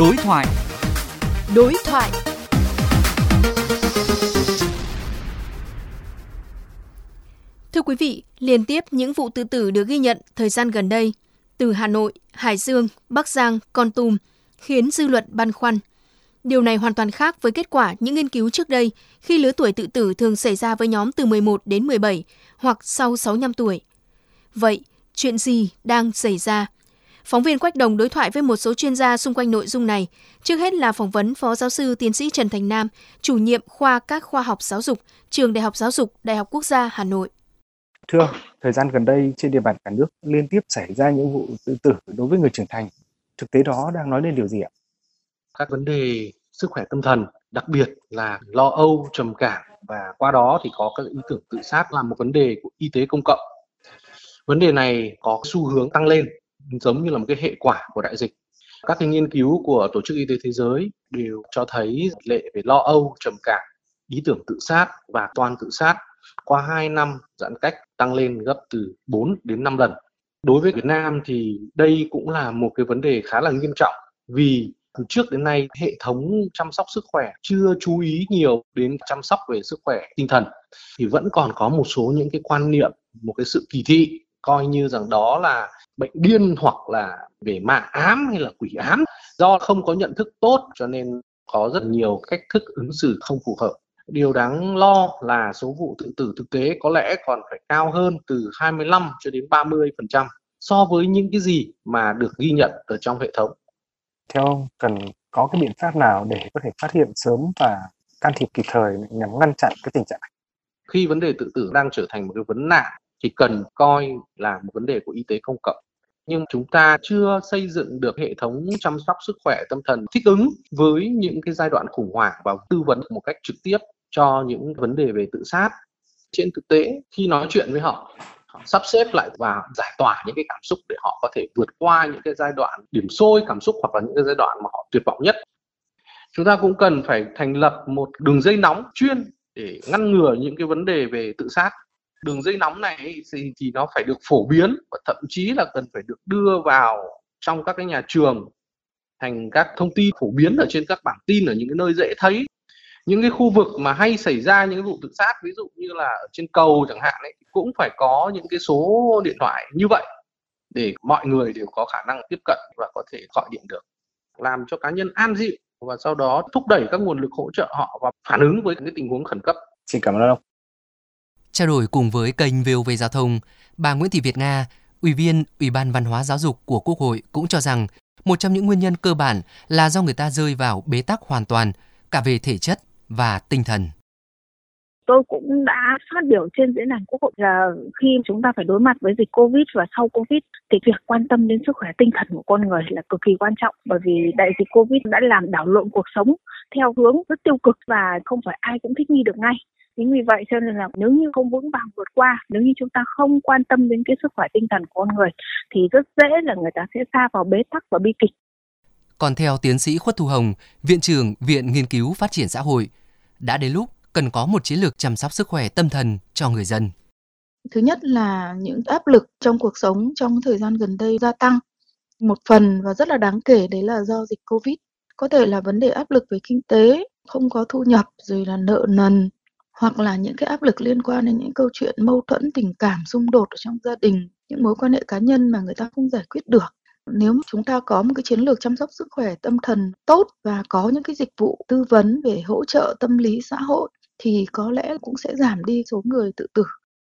Đối thoại. Đối thoại. Thưa quý vị, liên tiếp những vụ tự tử được ghi nhận thời gian gần đây từ Hà Nội, Hải Dương, Bắc Giang, Con Tum khiến dư luận băn khoăn. Điều này hoàn toàn khác với kết quả những nghiên cứu trước đây khi lứa tuổi tự tử thường xảy ra với nhóm từ 11 đến 17 hoặc sau 65 tuổi. Vậy, chuyện gì đang xảy ra? Phóng viên Quách Đồng đối thoại với một số chuyên gia xung quanh nội dung này. Trước hết là phỏng vấn Phó Giáo sư Tiến sĩ Trần Thành Nam, chủ nhiệm khoa các khoa học giáo dục, Trường Đại học Giáo dục, Đại học Quốc gia Hà Nội. Thưa thời gian gần đây trên địa bàn cả nước liên tiếp xảy ra những vụ tự tử đối với người trưởng thành. Thực tế đó đang nói lên điều gì ạ? Các vấn đề sức khỏe tâm thần, đặc biệt là lo âu, trầm cảm và qua đó thì có các ý tưởng tự sát là một vấn đề của y tế công cộng. Vấn đề này có xu hướng tăng lên giống như là một cái hệ quả của đại dịch. Các cái nghiên cứu của Tổ chức Y tế Thế giới đều cho thấy lệ về lo âu, trầm cảm, ý tưởng tự sát và toàn tự sát qua 2 năm giãn cách tăng lên gấp từ 4 đến 5 lần. Đối với Việt Nam thì đây cũng là một cái vấn đề khá là nghiêm trọng vì từ trước đến nay hệ thống chăm sóc sức khỏe chưa chú ý nhiều đến chăm sóc về sức khỏe tinh thần thì vẫn còn có một số những cái quan niệm một cái sự kỳ thị coi như rằng đó là bệnh điên hoặc là về ma ám hay là quỷ ám do không có nhận thức tốt cho nên có rất nhiều cách thức ứng xử không phù hợp điều đáng lo là số vụ tự tử thực tế có lẽ còn phải cao hơn từ 25 cho đến 30 phần trăm so với những cái gì mà được ghi nhận ở trong hệ thống. Theo ông, cần có cái biện pháp nào để có thể phát hiện sớm và can thiệp kịp thời nhằm ngăn chặn cái tình trạng này? Khi vấn đề tự tử đang trở thành một cái vấn nạn thì cần coi là một vấn đề của y tế công cộng. Nhưng chúng ta chưa xây dựng được hệ thống chăm sóc sức khỏe tâm thần thích ứng với những cái giai đoạn khủng hoảng và tư vấn một cách trực tiếp cho những vấn đề về tự sát. Trên thực tế, khi nói chuyện với họ họ sắp xếp lại và giải tỏa những cái cảm xúc để họ có thể vượt qua những cái giai đoạn điểm sôi cảm xúc hoặc là những cái giai đoạn mà họ tuyệt vọng nhất. Chúng ta cũng cần phải thành lập một đường dây nóng chuyên để ngăn ngừa những cái vấn đề về tự sát đường dây nóng này thì, thì nó phải được phổ biến và thậm chí là cần phải được đưa vào trong các cái nhà trường thành các thông tin phổ biến ở trên các bản tin ở những cái nơi dễ thấy những cái khu vực mà hay xảy ra những cái vụ tự sát ví dụ như là ở trên cầu chẳng hạn ấy cũng phải có những cái số điện thoại như vậy để mọi người đều có khả năng tiếp cận và có thể gọi điện được làm cho cá nhân an dịu và sau đó thúc đẩy các nguồn lực hỗ trợ họ và phản ứng với những tình huống khẩn cấp. Xin cảm ơn ông. Trao đổi cùng với kênh VOV Giao thông, bà Nguyễn Thị Việt Nga, Ủy viên Ủy ban Văn hóa Giáo dục của Quốc hội cũng cho rằng một trong những nguyên nhân cơ bản là do người ta rơi vào bế tắc hoàn toàn, cả về thể chất và tinh thần. Tôi cũng đã phát biểu trên diễn đàn quốc hội là khi chúng ta phải đối mặt với dịch covid và sau covid thì việc quan tâm đến sức khỏe tinh thần của con người là cực kỳ quan trọng bởi vì đại dịch covid đã làm đảo lộn cuộc sống theo hướng rất tiêu cực và không phải ai cũng thích nghi được ngay chính vì vậy cho nên là nếu như không vững vàng vượt qua nếu như chúng ta không quan tâm đến cái sức khỏe tinh thần của con người thì rất dễ là người ta sẽ xa vào bế tắc và bi kịch còn theo tiến sĩ Khuất Thu Hồng, Viện trưởng Viện Nghiên cứu Phát triển Xã hội, đã đến lúc cần có một chiến lược chăm sóc sức khỏe tâm thần cho người dân. Thứ nhất là những áp lực trong cuộc sống trong thời gian gần đây gia tăng. Một phần và rất là đáng kể đấy là do dịch Covid. Có thể là vấn đề áp lực về kinh tế, không có thu nhập, rồi là nợ nần, hoặc là những cái áp lực liên quan đến những câu chuyện mâu thuẫn tình cảm xung đột ở trong gia đình những mối quan hệ cá nhân mà người ta không giải quyết được. Nếu mà chúng ta có một cái chiến lược chăm sóc sức khỏe tâm thần tốt và có những cái dịch vụ tư vấn về hỗ trợ tâm lý xã hội thì có lẽ cũng sẽ giảm đi số người tự tử.